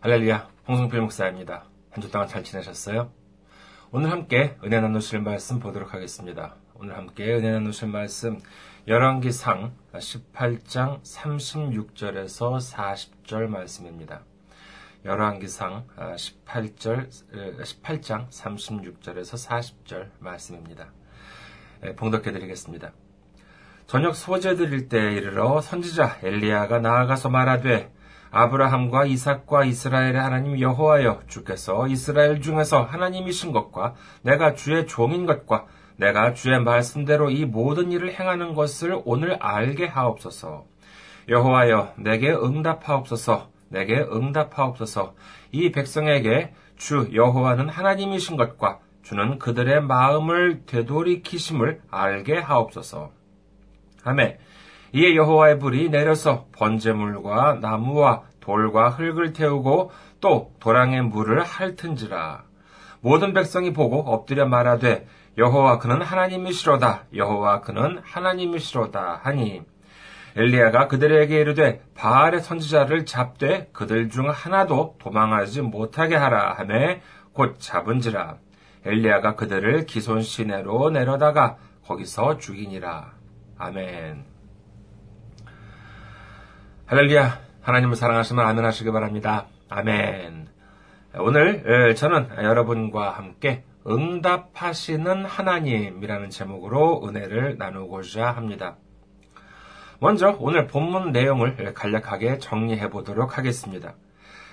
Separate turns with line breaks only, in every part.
할렐루야, 홍성필 목사입니다. 한 주 동안 잘 지내셨어요? 오늘 함께 은혜 나누실 말씀 보도록 하겠습니다. 오늘 함께 은혜 나누실 말씀 열왕기상 18장 36절에서 40절 말씀입니다. 열왕기상 18절 18장 36절에서 40절 말씀입니다. 봉독해 드리겠습니다. 저녁 소재 드릴 때 이르러 선지자 엘리야가 나아가서 말하되 아브라함과 이삭과 이스라엘의 하나님 여호와여 주께서 이스라엘 중에서 하나님이신 것과 내가 주의 종인 것과 내가 주의 말씀대로 이 모든 일을 행하는 것을 오늘 알게 하옵소서. 여호와여 내게 응답하옵소서. 내게 응답하옵소서. 이 백성에게 주 여호와는 하나님이신 것과 주는 그들의 마음을 되돌이키심을 알게 하옵소서. 아멘. 이에 여호와의 불이 내려서 번제물과 나무와 돌과 흙을 태우고 또 도랑의 물을 핥은지라. 모든 백성이 보고 엎드려 말하되 여호와 그는 하나님이시로다. 여호와 그는 하나님이시로다 하니 엘리야가 그들에게 이르되 바알의 선지자를 잡되 그들 중 하나도 도망하지 못하게 하라 하매 곧 잡은지라. 엘리야가 그들을 기손 시내로 내려다가 거기서 죽이니라. 아멘. 할렐루야. 하나님을 사랑하시면 아멘 하시기 바랍니다. 아멘. 오늘 저는 여러분과 함께 응답하시는 하나님이라는 제목으로 은혜를 나누고자 합니다. 먼저 오늘 본문 내용을 간략하게 정리해 보도록 하겠습니다.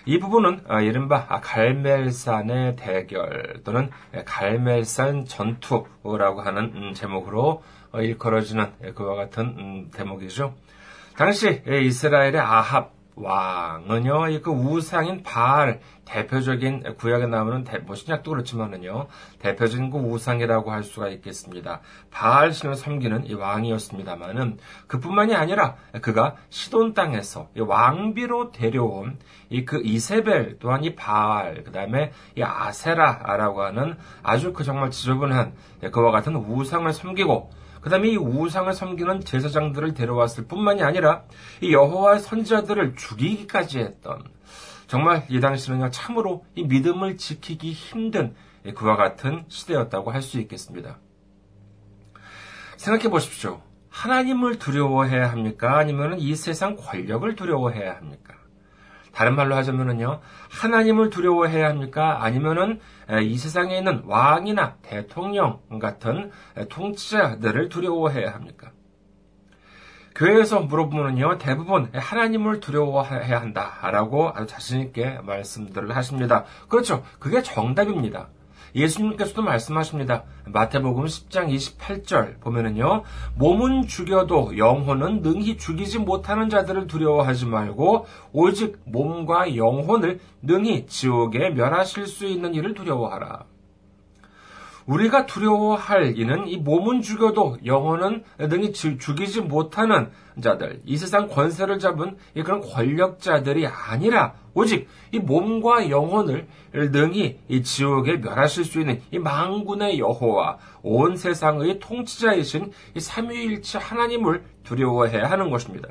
이 부분은 이른바 갈멜산의 대결 또는 갈멜산 전투라고 하는 제목으로 일컬어지는 그와 같은 대목이죠. 당시 이스라엘의 아합 왕은요, 그 우상인 바알, 대표적인 구약에 나오는 대, 뭐 신약도 그렇지만은요, 대표적인 그 우상이라고 할 수가 있겠습니다. 바알 신을 섬기는 이 왕이었습니다만은 그뿐만이 아니라 그가 시돈 땅에서 왕비로 데려온 이 그 이세벨 또한 이 바알, 그 다음에 이 아세라라고 하는 아주 그 정말 지저분한 그와 같은 우상을 섬기고 그 다음에 이 우상을 섬기는 제사장들을 데려왔을 뿐만이 아니라 이 여호와의 선지자들을 죽이기까지 했던 정말 이 당시는 참으로 이 믿음을 지키기 힘든 그와 같은 시대였다고 할 수 있겠습니다. 생각해 보십시오. 하나님을 두려워해야 합니까? 아니면 이 세상 권력을 두려워해야 합니까? 다른 말로 하자면은요, 하나님을 두려워해야 합니까? 아니면은 이 세상에 있는 왕이나 대통령 같은 통치자들을 두려워해야 합니까? 교회에서 물어보면요, 대부분 하나님을 두려워해야 한다라고 아주 자신있게 말씀들을 하십니다. 그렇죠. 그게 정답입니다. 예수님께서도 말씀하십니다. 마태복음 10장 28절 보면은요, 몸은 죽여도 영혼은 능히 죽이지 못하는 자들을 두려워하지 말고, 오직 몸과 영혼을 능히 지옥에 멸하실 수 있는 일을 두려워하라. 우리가 두려워할 이는 이 몸은 죽여도 영혼은 능히 죽이지 못하는 자들, 이 세상 권세를 잡은 그런 권력자들이 아니라 오직 이 몸과 영혼을 능히 이 지옥에 멸하실 수 있는 이 망군의 여호와, 온 세상의 통치자이신 이 삼위일체 하나님을 두려워해야 하는 것입니다.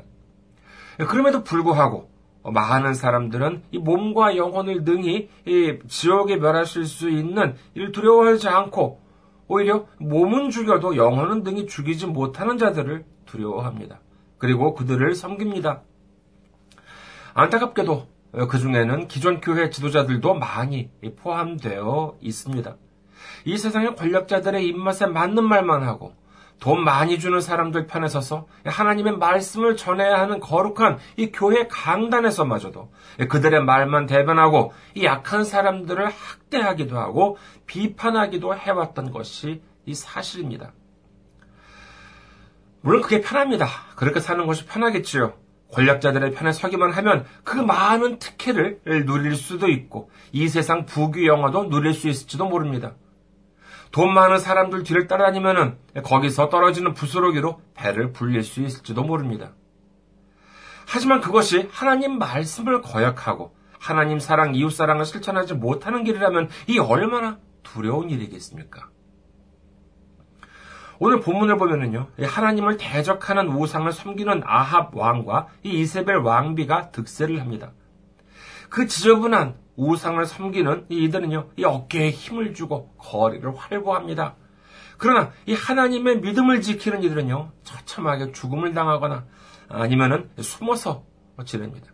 그럼에도 불구하고 많은 사람들은 이 몸과 영혼을 능히 지옥에 멸하실 수 있는 이를 두려워하지 않고 오히려 몸은 죽여도 영혼은 능히 죽이지 못하는 자들을 두려워합니다. 그리고 그들을 섬깁니다. 안타깝게도 그 중에는 기존 교회 지도자들도 많이 포함되어 있습니다. 이 세상의 권력자들의 입맛에 맞는 말만 하고 돈 많이 주는 사람들 편에 서서 하나님의 말씀을 전해야 하는 거룩한 이 교회 강단에서마저도 그들의 말만 대변하고 이 약한 사람들을 학대하기도 하고 비판하기도 해왔던 것이 이 사실입니다. 물론 그게 편합니다. 그렇게 사는 것이 편하겠지요. 권력자들의 편에 서기만 하면 그 많은 특혜를 누릴 수도 있고 이 세상 부귀 영화도 누릴 수 있을지도 모릅니다. 돈 많은 사람들 뒤를 따라다니면은 거기서 떨어지는 부스러기로 배를 불릴 수 있을지도 모릅니다. 하지만 그것이 하나님 말씀을 거역하고 하나님 사랑, 이웃 사랑을 실천하지 못하는 길이라면 이 얼마나 두려운 일이겠습니까? 오늘 본문을 보면은요, 하나님을 대적하는 우상을 섬기는 아합 왕과 이 이세벨 왕비가 득세를 합니다. 그 지저분한 우상을 섬기는 이들은요, 이 어깨에 힘을 주고 거리를 활보합니다. 그러나 이 하나님의 믿음을 지키는 이들은요, 처참하게 죽음을 당하거나 아니면은 숨어서 지냅니다.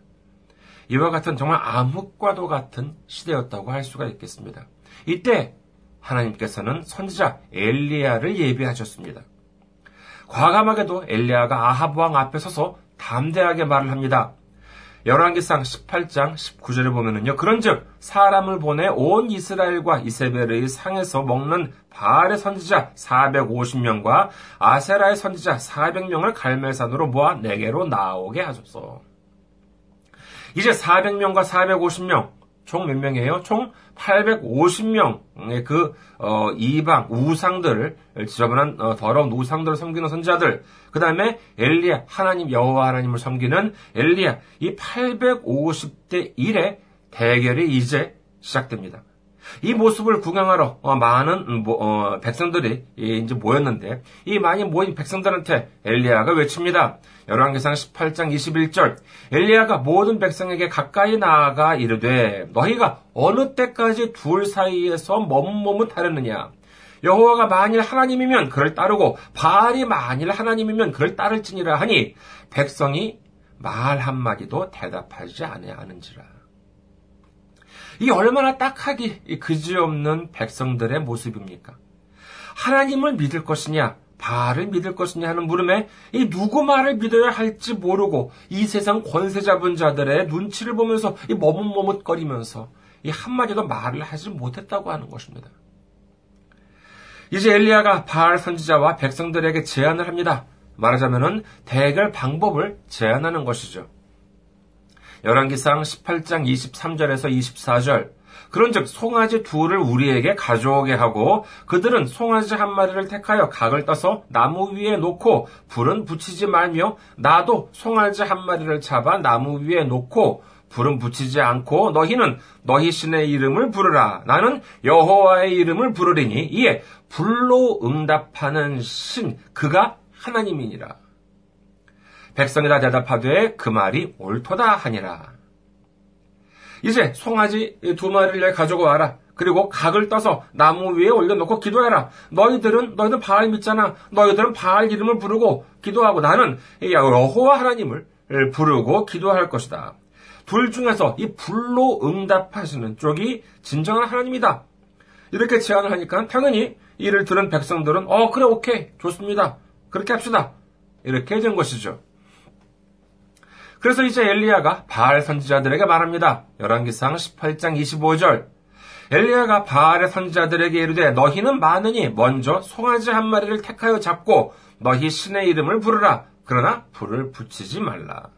이와 같은 정말 암흑과도 같은 시대였다고 할 수가 있겠습니다. 이때 하나님께서는 선지자 엘리야를 예비하셨습니다. 과감하게도 엘리야가 아합 왕 앞에 서서 담대하게 말을 합니다. 열왕기상 18장 19절에 보면은요. 그런즉 사람을 보내 온 이스라엘과 이세벨의 상에서 먹는 바알의 선지자 450명과 아세라의 선지자 400명을 갈멜산으로 모아 내게로 나오게 하소서. 이제 400명과 450명 총 몇 명이에요? 총 850명의 그 어, 이방 우상들을 지저분한 어, 더러운 우상들을 섬기는 선지자들, 그 다음에 엘리야 하나님 여호와 하나님을 섬기는 엘리야 이 850대 1의 대결이 이제 시작됩니다. 이 모습을 구경하러 어, 많은 음, 어, 백성들이 이제 모였는데 이 많이 모인 백성들한테 엘리야가 외칩니다. 열왕기상 18장 21절 엘리야가 모든 백성에게 가까이 나아가 이르되 너희가 어느 때까지 둘 사이에서 머뭇머뭇하려느냐? 여호와가 만일 하나님이면 그를 따르고 바알이 만일 하나님이면 그를 따를지니라 하니 백성이 말 한마디도 대답하지 아니하는지라. 이 얼마나 딱하기 그지없는 백성들의 모습입니까? 하나님을 믿을 것이냐, 바알을 믿을 것이냐 하는 물음에 이 누구 말을 믿어야 할지 모르고 이 세상 권세 잡은 자들의 눈치를 보면서 이 머뭇머뭇거리면서 이 한마디도 말을 하지 못했다고 하는 것입니다. 이제 엘리야가 바알 선지자와 백성들에게 제안을 합니다. 말하자면은 대결 방법을 제안하는 것이죠. 열왕기상 18장 23절에서 24절 그런즉 송아지 둘을 우리에게 가져오게 하고 그들은 송아지 한 마리를 택하여 각을 떠서 나무 위에 놓고 불은 붙이지 말며 나도 송아지 한 마리를 잡아 나무 위에 놓고 불은 붙이지 않고 너희는 너희 신의 이름을 부르라. 나는 여호와의 이름을 부르리니 이에 불로 응답하는 신 그가 하나님이니라. 백성이 다 대답하되 그 말이 옳도다 하니라. 이제 송아지 두 마리를 가지고 와라. 그리고 각을 떠서 나무 위에 올려놓고 기도해라. 너희들은 너희들 바알 믿잖아. 너희들은 바알 이름을 부르고 기도하고 나는 여호와 하나님을 부르고 기도할 것이다. 둘 중에서 이 불로 응답하시는 쪽이 진정한 하나님이다. 이렇게 제안을 하니까 당연히 이를 들은 백성들은 어 그래 오케이 좋습니다. 그렇게 합시다. 이렇게 된 것이죠. 그래서 이제 엘리야가 바알 선지자들에게 말합니다. 열왕기상 18장 25절. 엘리야가 바알의 선지자들에게 이르되 너희는 많으니 먼저 송아지 한 마리를 택하여 잡고 너희 신의 이름을 부르라. 그러나 불을 붙이지 말라.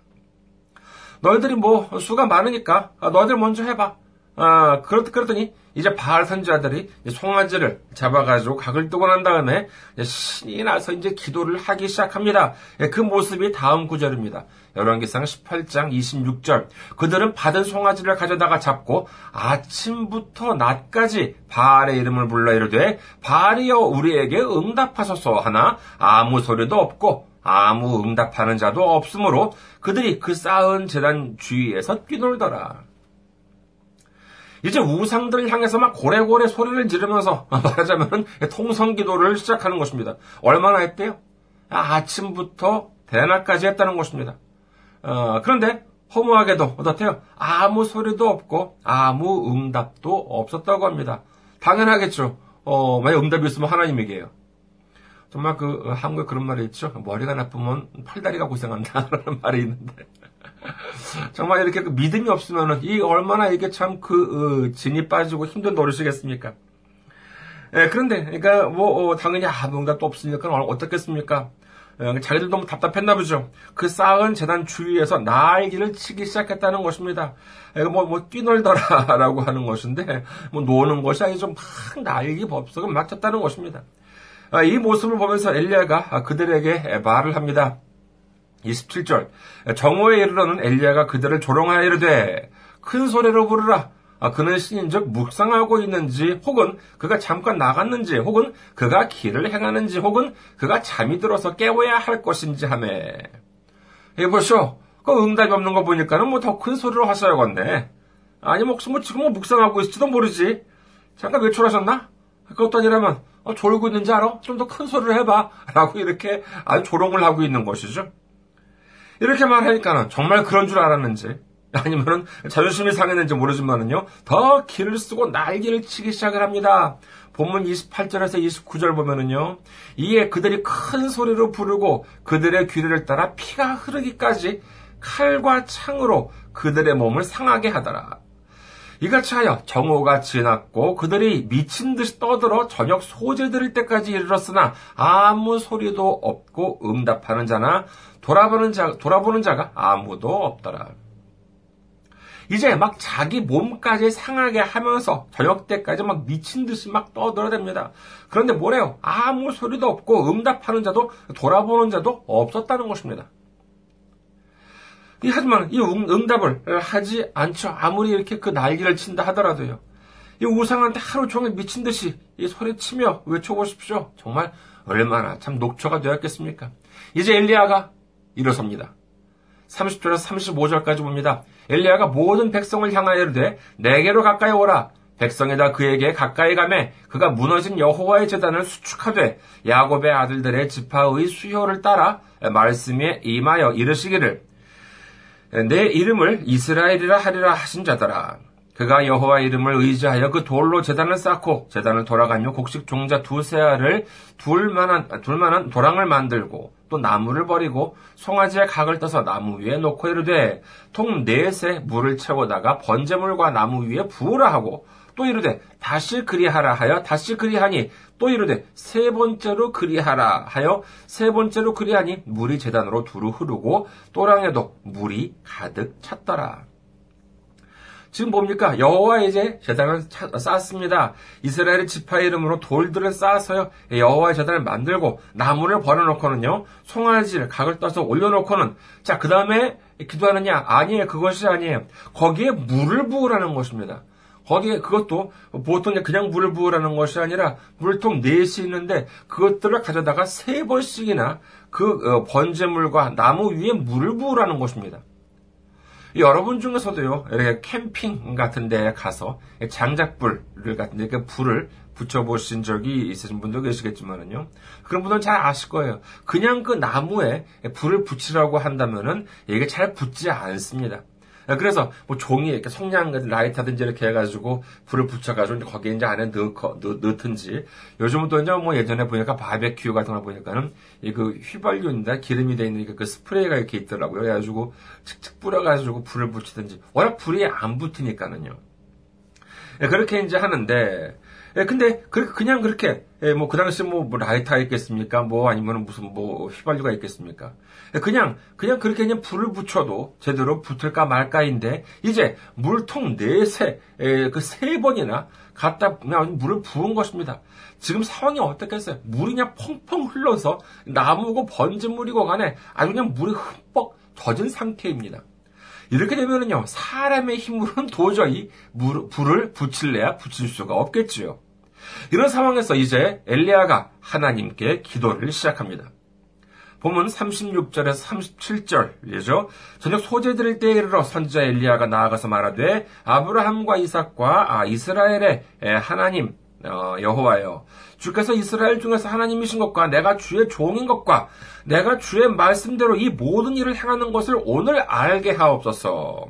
너희들이 뭐 수가 많으니까 너희들 먼저 해봐. 아, 그렇더니 이제 바알 선지자들이 송아지를 잡아가지고 각을 뜨고 난 다음에 신이 나서 이제 기도를 하기 시작합니다. 예, 그 모습이 다음 구절입니다. 열왕기상 18장 26절. 그들은 받은 송아지를 가져다가 잡고 아침부터 낮까지 바알의 이름을 불러 이르되 바알이여 우리에게 응답하소서 하나 아무 소리도 없고 아무 응답하는 자도 없으므로 그들이 그 쌓은 재단 주위에서 뛰놀더라. 이제 우상들을 향해서 막 고래고래 소리를 지르면서 말하자면 통성 기도를 시작하는 것입니다. 얼마나 했대요? 아, 침부터 대낮까지 했다는 것입니다. 어, 그런데 허무하게도 어떻대요? 아무 소리도 없고 아무 응답도 없었다고 합니다. 당연하겠죠. 어, 만약 응답이 있으면 하나님에게요. 정말 그 한국에 그런 말이 있죠. 머리가 나쁘면 팔다리가 고생한다라는 말이 있는데 정말 이렇게 그 믿음이 없으면은 이 얼마나 이게 참그 어, 진이 빠지고 힘든 노릇이겠습니까? 예, 그런데 그러니까 뭐 어, 당연히 아 뭔가 또 없으니까 어떻겠습니까? 예, 자기들 너무 답답했나 보죠. 그 쌓은 재단 주위에서 날기를 치기 시작했다는 것입니다. 예, 뭐, 뭐, 뛰놀더라라고 하는 것인데, 뭐, 노는 것이 아니죠. 막 날기 법석을 맡았다는 것입니다. 아, 이 모습을 보면서 엘리야가 그들에게 말을 합니다. 27절 정오에 이르러는 엘리야가 그들을 조롱하여 이르되 큰 소리로 부르라 아, 그는 신인즉 묵상하고 있는지 혹은 그가 잠깐 나갔는지 혹은 그가 길을 행하는지 혹은 그가 잠이 들어서 깨워야 할 것인지 하매 이 보쇼 그 응답이 없는 거 보니까는 뭐 더 큰 소리로 하셔야겠네 아니면 혹시 뭐 지금 뭐 묵상하고 있을지도 모르지. 잠깐 외출하셨나? 그것도 아니라면 어, 졸고 있는지 알아? 좀 더 큰 소리를 해봐. 라고 이렇게 아주 조롱을 하고 있는 것이죠. 이렇게 말하니까는 정말 그런 줄 알았는지 아니면은 자존심이 상했는지 모르지만은요 더 기를 쓰고 날개를 치기 시작을 합니다. 본문 28절에서 29절 보면은요 이에 그들이 큰 소리로 부르고 그들의 귀를 따라 피가 흐르기까지 칼과 창으로 그들의 몸을 상하게 하더라. 이같이 하여 정오가 지났고 그들이 미친 듯이 떠들어 저녁 소재 들을 때까지 이르렀으나 아무 소리도 없고 응답하는 자나 돌아보는 자, 돌아보는 자가 아무도 없더라. 이제 막 자기 몸까지 상하게 하면서 저녁 때까지 막 미친 듯이 막 떠들어댑니다. 그런데 뭐래요? 아무 소리도 없고 응답하는 자도 돌아보는 자도 없었다는 것입니다. 하지만 이 응답을 하지 않죠. 아무리 이렇게 그 날개를 친다 하더라도요. 이 우상한테 하루 종일 미친 듯이 이 소리치며 외쳐보십시오. 정말 얼마나 참 녹초가 되었겠습니까? 이제 엘리야가 일어섭니다. 30절에서 35절까지 봅니다. 엘리야가 모든 백성을 향하여 이르되 내게로 가까이 오라. 백성에다 그에게 가까이 가매 그가 무너진 여호와의 재단을 수축하되 야곱의 아들들의 지파의 수효를 따라 말씀에 임하여 이르시기를 내 이름을 이스라엘이라 하리라 하신 자더라. 그가 여호와 이름을 의지하여 그 돌로 재단을 쌓고 재단을 돌아가며 곡식 종자 두세 알을 둘만한 둘만한 도랑을 만들고 또 나무를 버리고 송아지의 각을 떠서 나무 위에 놓고 이르되 통 넷에 물을 채우다가 번제물과 나무 위에 부으라 하고 또 이르되 다시 그리하라 하여 다시 그리하니 또 이르되 세 번째로 그리하라 하여 세 번째로 그리하니 물이 재단으로 두루 흐르고 또랑에도 물이 가득 찼더라. 지금 뭡니까? 여호와 이제 재단을 쌓았습니다. 이스라엘의 지파 이름으로 돌들을 쌓아서요. 여호와의 재단을 만들고 나무를 벌어놓고는요. 송아지를 각을 떠서 올려놓고는 자 그 다음에 기도하느냐? 아니에요. 그것이 아니에요. 거기에 물을 부으라는 것입니다. 거기에 그것도 보통 그냥 물을 부으라는 것이 아니라 물통 넷이 있는데 그것들을 가져다가 세 번씩이나 그 어, 번제물과 나무 위에 물을 부으라는 것입니다. 여러분 중에서도요, 이렇게 캠핑 같은 데 가서 장작불을 같은 데 불을 붙여보신 적이 있으신 분도 계시겠지만은요. 그런 분들은 잘 아실 거예요. 그냥 그 나무에 불을 붙이라고 한다면은 이게 잘 붙지 않습니다. 그래서 뭐 종이 이렇게 성냥 같은 라이트하든지 이렇게 해가지고 불을 붙여가지고 거기에 이제 안에 넣고 넣 든지 요즘은 또 이제 뭐 예전에 보니까 바베큐 같은 거 보니까는 이 그 휘발유인데 기름이 돼 있는 그 스프레이가 이렇게 있더라고요. 그래가지고 칙칙 뿌려가지고 불을 붙이든지 워낙 불이 안 붙으니까는요. 예, 그렇게 이제 하는데 예, 근데 그, 그냥 그렇게 예, 뭐 그 당시 뭐, 뭐 라이터가 있겠습니까? 뭐 아니면 무슨 뭐 휘발유가 있겠습니까? 예, 그냥 그냥 그렇게 그냥 불을 붙여도 제대로 붙을까 말까인데 이제 물통 넷에 예, 그세 번이나 갖다 그냥 물을 부은 것입니다. 지금 상황이 어떻겠어요? 물이 그냥 펑펑 흘러서 나무고 번진물이고 간에 아주 그냥 물이 흠뻑 젖은 상태입니다. 이렇게 되면은요, 사람의 힘으로는 도저히 물, 불을 붙일래야 붙일 수가 없겠지요. 이런 상황에서 이제 엘리야가 하나님께 기도를 시작합니다. 보면 36절에서 37절이죠. 저녁 소재 드릴 때에 이르러 선지자 엘리야가 나아가서 말하되 아브라함과 이삭과 아, 이스라엘의 하나님 어, 여호와여 주께서 이스라엘 중에서 하나님이신 것과 내가 주의 종인 것과 내가 주의 말씀대로 이 모든 일을 행하는 것을 오늘 알게 하옵소서.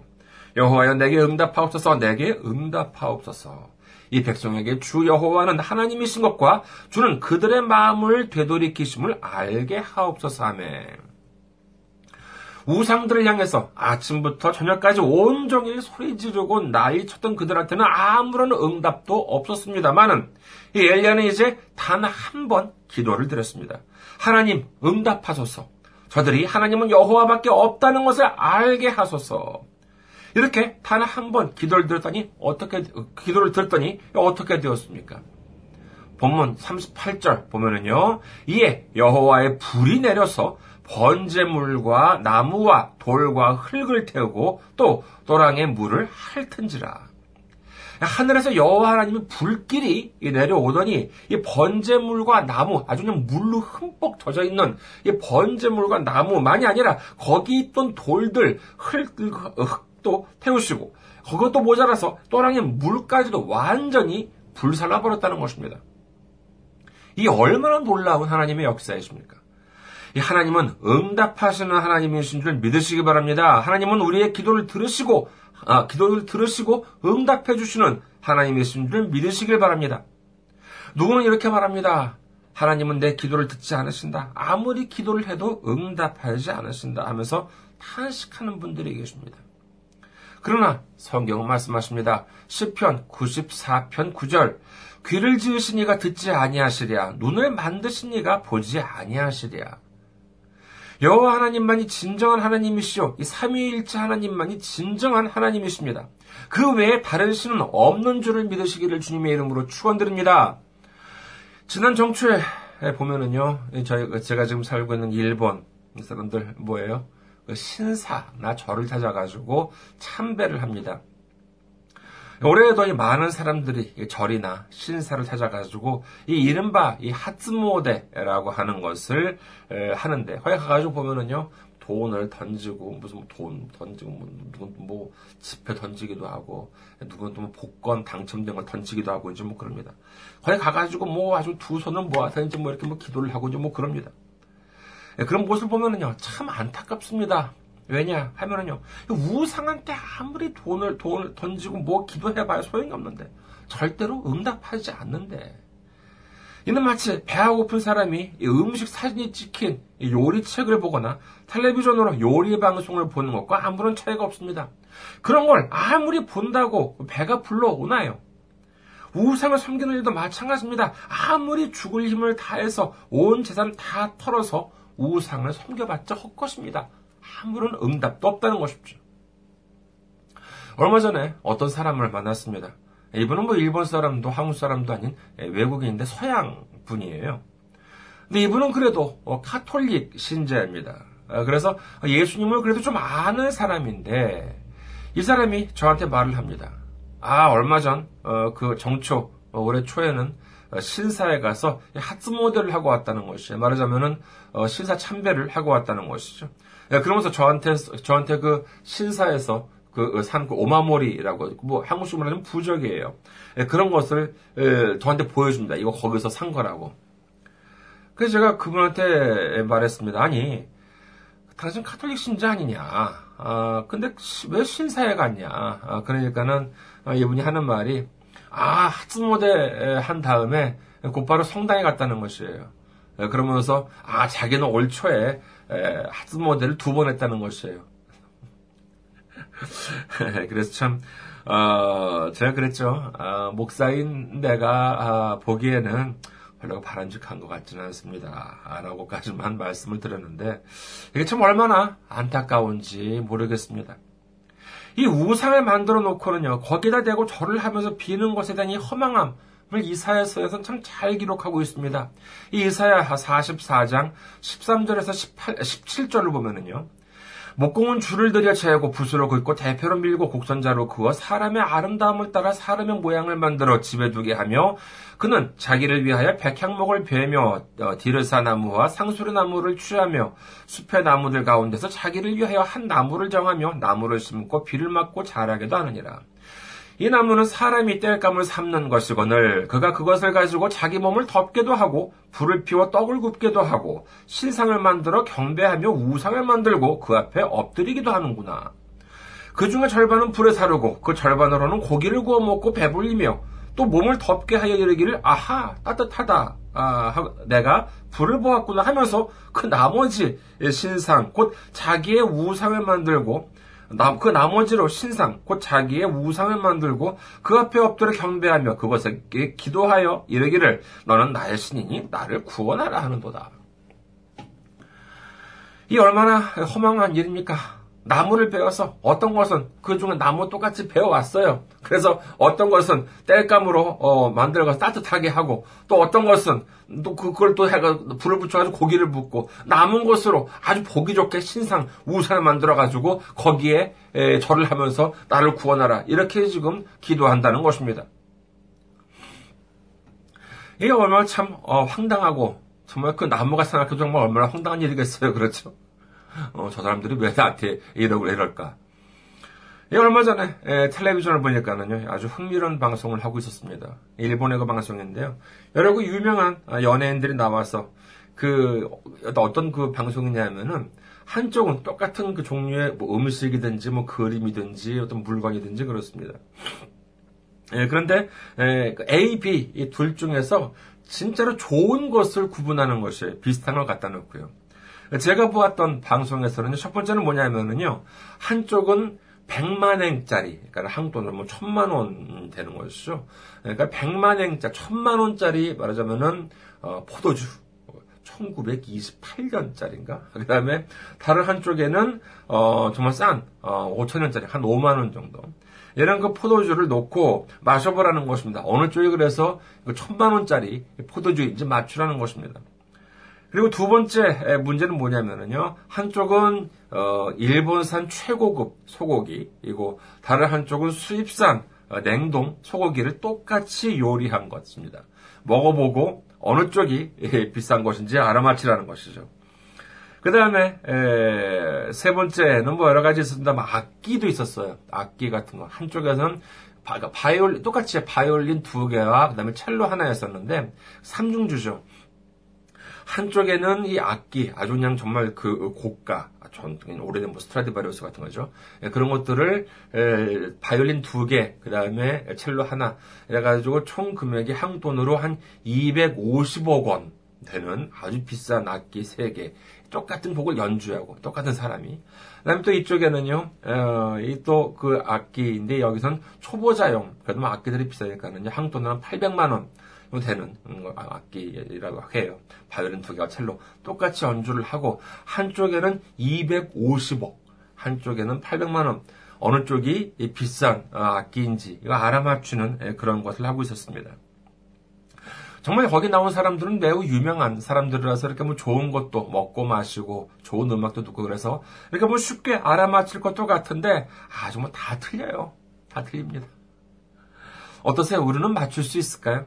여호와여 내게 응답하옵소서 내게 응답하옵소서. 이 백성에게 주 여호와는 하나님이신 것과 주는 그들의 마음을 되돌이키심을 알게 하옵소서 하매. 우상들을 향해서 아침부터 저녁까지 온종일 소리 지르고 난리 쳤던 그들한테는 아무런 응답도 없었습니다만은 이 엘리야는 이제 단 한 번 기도를 드렸습니다. 하나님 응답하소서. 저들이 하나님은 여호와밖에 없다는 것을 알게 하소서. 이렇게 단 한 번 기도를 들었더니 어떻게 기도를 들었더니 어떻게 되었습니까? 본문 38절 보면은요. 이에 여호와의 불이 내려서 번제물과 나무와 돌과 흙을 태우고 또 또랑의 물을 핥은지라. 하늘에서 여호와 하나님이 불길이 내려오더니 이 번제물과 나무 아주 그냥 물로 흠뻑 젖어 있는 이 번제물과 나무만이 아니라 거기 있던 돌들 흙, 흙 도 태우시고 그것도 모자라서 또랑의 물까지도 완전히 불살라 버렸다는 것입니다. 이 얼마나 놀라운 하나님의 역사이십니까? 이 하나님은 응답하시는 하나님이신 줄 믿으시기 바랍니다. 하나님은 우리의 기도를 들으시고 아, 기도를 들으시고 응답해 주시는 하나님이신 줄 믿으시길 바랍니다. 누구는 이렇게 말합니다. 하나님은 내 기도를 듣지 않으신다. 아무리 기도를 해도 응답하지 않으신다 하면서 탄식하는 분들이 계십니다. 그러나 성경은 말씀하십니다. 10편 94편 9절 귀를 지으신 이가 듣지 아니하시랴 눈을 만드신 이가 보지 아니하시랴 여호와 하나님만이 진정한 하나님이시오. 이 삼위일체 하나님만이 진정한 하나님이십니다. 그 외에 다른 신은 없는 줄을 믿으시기를 주님의 이름으로 축원드립니다. 지난 정초에 보면은요, 저희 제가 지금 살고 있는 일본 사람들 뭐예요? 그 신사나 절을 찾아가지고 참배를 합니다. 올해에도 많은 사람들이 절이나 신사를 찾아가지고 이 이른바 이 하츠모데라고 하는 것을 하는데 거기 가가지고 보면은요 돈을 던지고 무슨 뭐돈 던지고 뭐 누군 뭐 지폐 던지기도 하고 누군 또뭐 복권 당첨된 걸 던지기도 하고 이제 뭐 그럽니다. 거기 가가지고 뭐 아주 두 손을 모아서 이제 뭐 이렇게 뭐 기도를 하고 이제 뭐 그럽니다. 그런 모습을 보면은요 참 안타깝습니다. 왜냐 하면은요 우상한테 아무리 돈을 돈을 던지고 뭐 기도해봐야 소용이 없는데 절대로 응답하지 않는데 이는 마치 배가 고픈 사람이 음식 사진이 찍힌 요리책을 보거나 텔레비전으로 요리 방송을 보는 것과 아무런 차이가 없습니다. 그런 걸 아무리 본다고 배가 불러오나요? 우상을 섬기는 일도 마찬가지입니다. 아무리 죽을 힘을 다해서 온 재산 다 털어서 우상을 섬겨봤자 헛것입니다. 아무런 응답도 없다는 것이죠. 얼마 전에 어떤 사람을 만났습니다. 이분은 뭐 일본 사람도 한국 사람도 아닌 외국인인데 서양 분이에요. 근데 이분은 그래도 어, 카톨릭 신자입니다. 어, 그래서 예수님을 그래도 좀 아는 사람인데 이 사람이 저한테 말을 합니다. 아 얼마 전그 어, 정초 올해 초에는 신사에 가서 하트 모델을 하고 왔다는 것이에요. 말하자면은 신사 참배를 하고 왔다는 것이죠. 예, 그러면서 저한테 저한테 그 신사에서 그산그 그 오마모리라고 뭐 한국식으로 하면 부적이에요. 예, 그런 것을 예, 저한테 보여줍니다. 이거 거기서 산 거라고. 그래서 제가 그분한테 말했습니다. 아니 당신 카톨릭 신자 아니냐? 아 근데 왜 신사에 갔냐? 아, 그러니까는 아, 이분이 하는 말이 아 하츠모데 한 다음에 곧바로 성당에 갔다는 것이에요. 그러면서 아 자기는 올 초에 모델을 두번 했다는 것이에요. 그래서 참, 어, 제가 그랬죠. 어, 목사인 내가 어, 보기에는 별로 바람직한 것 같지는 않습니다. 라고까지만 말씀을 드렸는데, 이게 참 얼마나 안타까운지 모르겠습니다. 이 우상을 만들어 놓고는요, 거기다 대고 절을 하면서 비는 것에 대한 이 허망함, 이사야서에서는 참 잘 기록하고 있습니다. 이 이사야 44장 13절에서 18, 17절을 보면은요. 목공은 줄을 들여 재고 붓으로 긋고 대표로 밀고 곡선자로 그어 사람의 아름다움을 따라 사람의 모양을 만들어 집에 두게 하며 그는 자기를 위하여 백향목을 베며 어, 디르사 나무와 상수리 나무를 취하며 숲의 나무들 가운데서 자기를 위하여 한 나무를 정하며 나무를 심고 비를 맞고 자라게도 하느니라. 이 나무는 사람이 뗄감을 삼는 것이거늘 그가 그것을 가지고 자기 몸을 덮게도 하고 불을 피워 떡을 굽게도 하고 신상을 만들어 경배하며 우상을 만들고 그 앞에 엎드리기도 하는구나. 그 중에 절반은 불에 사르고 그 절반으로는 고기를 구워 먹고 배불리며 또 몸을 덮게 하여 이르기를 아하 따뜻하다 아, 내가 불을 보았구나 하면서 그 나머지 신상 곧 자기의 우상을 만들고 그 나머지로 신상, 곧 자기의 우상을 만들고 그 앞에 엎드려 경배하며 그것에 기도하여 이르기를 너는 나의 신이니 나를 구원하라 하는도다. 이 얼마나 허망한 일입니까? 나무를 베어서 어떤 것은 그 중에 나무 똑같이 베어왔어요. 그래서 어떤 것은 땔감으로 어, 만들어서 따뜻하게 하고 또 어떤 것은 또 그걸 또 해가 불을 붙여가지고 고기를 붓고 남은 것으로 아주 보기 좋게 신상 우산을 만들어가지고 거기에 에, 절을 하면서 나를 구원하라 이렇게 지금 기도한다는 것입니다. 이게 얼마나 참 어, 황당하고 정말 그 나무가 생각해도 정말 얼마나 황당한 일이겠어요. 그렇죠? 어, 저 사람들이 왜 나한테 이러고 이럴까? 예, 얼마 전에 에, 텔레비전을 보니까는요 아주 흥미로운 방송을 하고 있었습니다. 일본의 그 방송인데요. 여러 그 유명한 아, 연예인들이 나와서 그 어떤 그 방송이냐면은 한쪽은 똑같은 그 종류의 뭐 음식이든지 뭐 그림이든지 어떤 물건이든지 그렇습니다. 예, 그런데 에, 그 A, B 이 둘 중에서 진짜로 좋은 것을 구분하는 것이 비슷한 걸 갖다 놓고요. 제가 보았던 방송에서는 첫 번째는 뭐냐면은요. 한쪽은 100만행짜리, 그러니까 한국 돈으로 뭐 천만 원 되는 것이죠. 그러니까 100만행짜리, 천만 원짜리 말하자면은 어, 포도주. 1928년짜리인가? 그 다음에 다른 한쪽에는 어, 정말 싼 어, 5천원짜리 한 5만 원 정도. 이런 그 포도주를 놓고 마셔보라는 것입니다. 어느 쪽이 그래서 그 천만 원짜리 포도주인지 맞추라는 것입니다. 그리고 두 번째 문제는 뭐냐면요. 한쪽은 어, 일본산 최고급 소고기이고 다른 한쪽은 수입산 어, 냉동 소고기를 똑같이 요리한 것입니다. 먹어보고 어느 쪽이 비싼 것인지 알아맞히라는 것이죠. 그 다음에 세 번째는 뭐 여러 가지 있었습니다. 뭐 악기도 있었어요. 악기 같은 거. 한쪽에서는 바, 그러니까 바이올린 똑같이 바이올린 두 개와 그다음에 첼로 하나였었는데 삼중주죠. 한쪽에는 이 악기, 아주 그냥 정말 그 고가, 전 오래된 뭐 스트라디바리우스 같은 거죠. 예, 그런 것들을 에, 바이올린 두 개, 그 다음에 첼로 하나, 이래가지고 총 금액이 한 돈으로 한 250억 원 되는 아주 비싼 악기 세 개, 똑같은 곡을 연주하고 똑같은 사람이. 그다음에 또 이쪽에는요, 어, 이또 그 악기인데 여기선 초보자용, 그래도 뭐 악기들이 비싸니까는요, 한 돈으로 한 800만 원. 되는 악기라고 해요. 바이올린 두 개와 첼로 똑같이 연주를 하고 한쪽에는 250억, 한쪽에는 800만 원. 어느 쪽이 비싼 악기인지 이거 알아맞추는 그런 것을 하고 있었습니다. 정말 거기 나온 사람들은 매우 유명한 사람들이라서 이렇게 뭐 좋은 것도 먹고 마시고 좋은 음악도 듣고 그래서 이렇게 뭐 쉽게 알아맞힐 것도 같은데 아주 뭐 다 틀려요. 다 틀립니다. 어떠세요? 우리는 맞출 수 있을까요?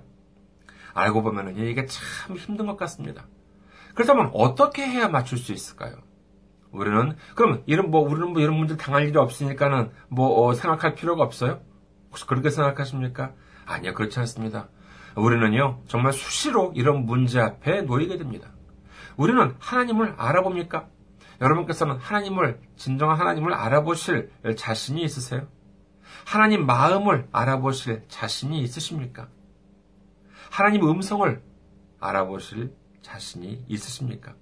알고 보면은 이게 참 힘든 것 같습니다. 그렇다면 어떻게 해야 맞출 수 있을까요? 우리는 그럼 이런 뭐 우리는 뭐 이런 문제 당할 일이 없으니까는 뭐 어, 생각할 필요가 없어요? 혹시 그렇게 생각하십니까? 아니요 그렇지 않습니다. 우리는요 정말 수시로 이런 문제 앞에 놓이게 됩니다. 우리는 하나님을 알아봅니까? 여러분께서는 하나님을 진정한 하나님을 알아보실 자신이 있으세요? 하나님 마음을 알아보실 자신이 있으십니까? 하나님 음성을 알아보실 자신이 있으십니까?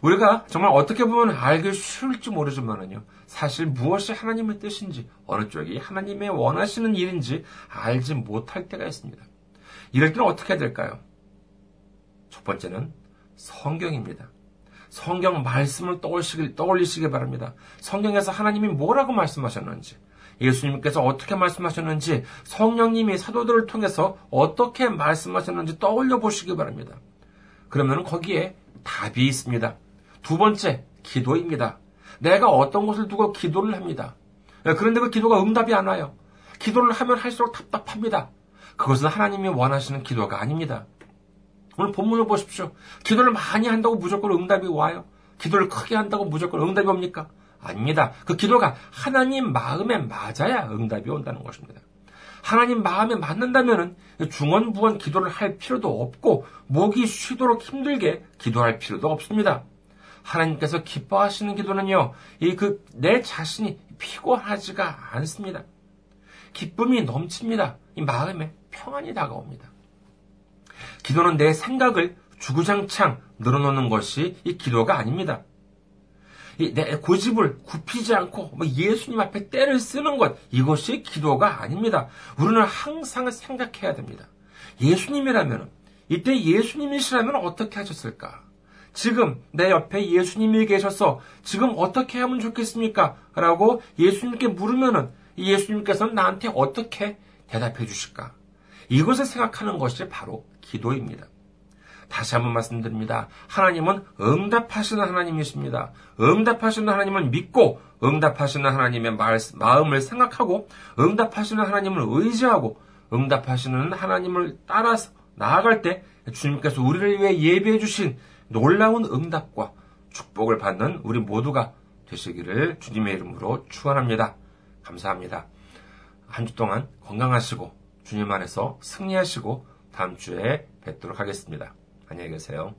우리가 정말 어떻게 보면 알기 쉬울지 모르지만은요, 사실 무엇이 하나님의 뜻인지, 어느 쪽이 하나님의 원하시는 일인지 알지 못할 때가 있습니다. 이럴 때는 어떻게 될까요? 첫 번째는 성경입니다. 성경 말씀을 떠올리시길, 떠올리시기 바랍니다. 성경에서 하나님이 뭐라고 말씀하셨는지, 예수님께서 어떻게 말씀하셨는지 성령님이 사도들을 통해서 어떻게 말씀하셨는지 떠올려 보시기 바랍니다. 그러면 거기에 답이 있습니다. 두 번째, 기도입니다. 내가 어떤 것을 두고 기도를 합니다. 예, 그런데 그 기도가 응답이 안 와요. 기도를 하면 할수록 답답합니다. 그것은 하나님이 원하시는 기도가 아닙니다. 오늘 본문을 보십시오. 기도를 많이 한다고 무조건 응답이 와요. 기도를 크게 한다고 무조건 응답이 옵니까? 아닙니다. 그 기도가 하나님 마음에 맞아야 응답이 온다는 것입니다. 하나님 마음에 맞는다면 중언부언 기도를 할 필요도 없고 목이 쉬도록 힘들게 기도할 필요도 없습니다. 하나님께서 기뻐하시는 기도는요, 이 그 내 자신이 피곤하지가 않습니다. 기쁨이 넘칩니다. 이 마음에 평안이 다가옵니다. 기도는 내 생각을 주구장창 늘어놓는 것이 이 기도가 아닙니다. 내 고집을 굽히지 않고 뭐 예수님 앞에 때를 쓰는 것 이것이 기도가 아닙니다. 우리는 항상 생각해야 됩니다. 예수님이라면 이때 예수님이시라면 어떻게 하셨을까? 지금 내 옆에 예수님이 계셔서 지금 어떻게 하면 좋겠습니까? 라고 예수님께 물으면은 예수님께서는 나한테 어떻게 대답해 주실까? 이것을 생각하는 것이 바로 기도입니다. 다시 한번 말씀드립니다. 하나님은 응답하시는 하나님이십니다. 응답하시는 하나님을 믿고 응답하시는 하나님의 마음을 생각하고 응답하시는 하나님을 의지하고 응답하시는 하나님을 따라서 나아갈 때 주님께서 우리를 위해 예비해 주신 놀라운 응답과 축복을 받는 우리 모두가 되시기를 주님의 이름으로 축원합니다. 감사합니다. 한 주 동안 건강하시고 주님 안에서 승리하시고 다음 주에 뵙도록 하겠습니다. 안녕히 계세요.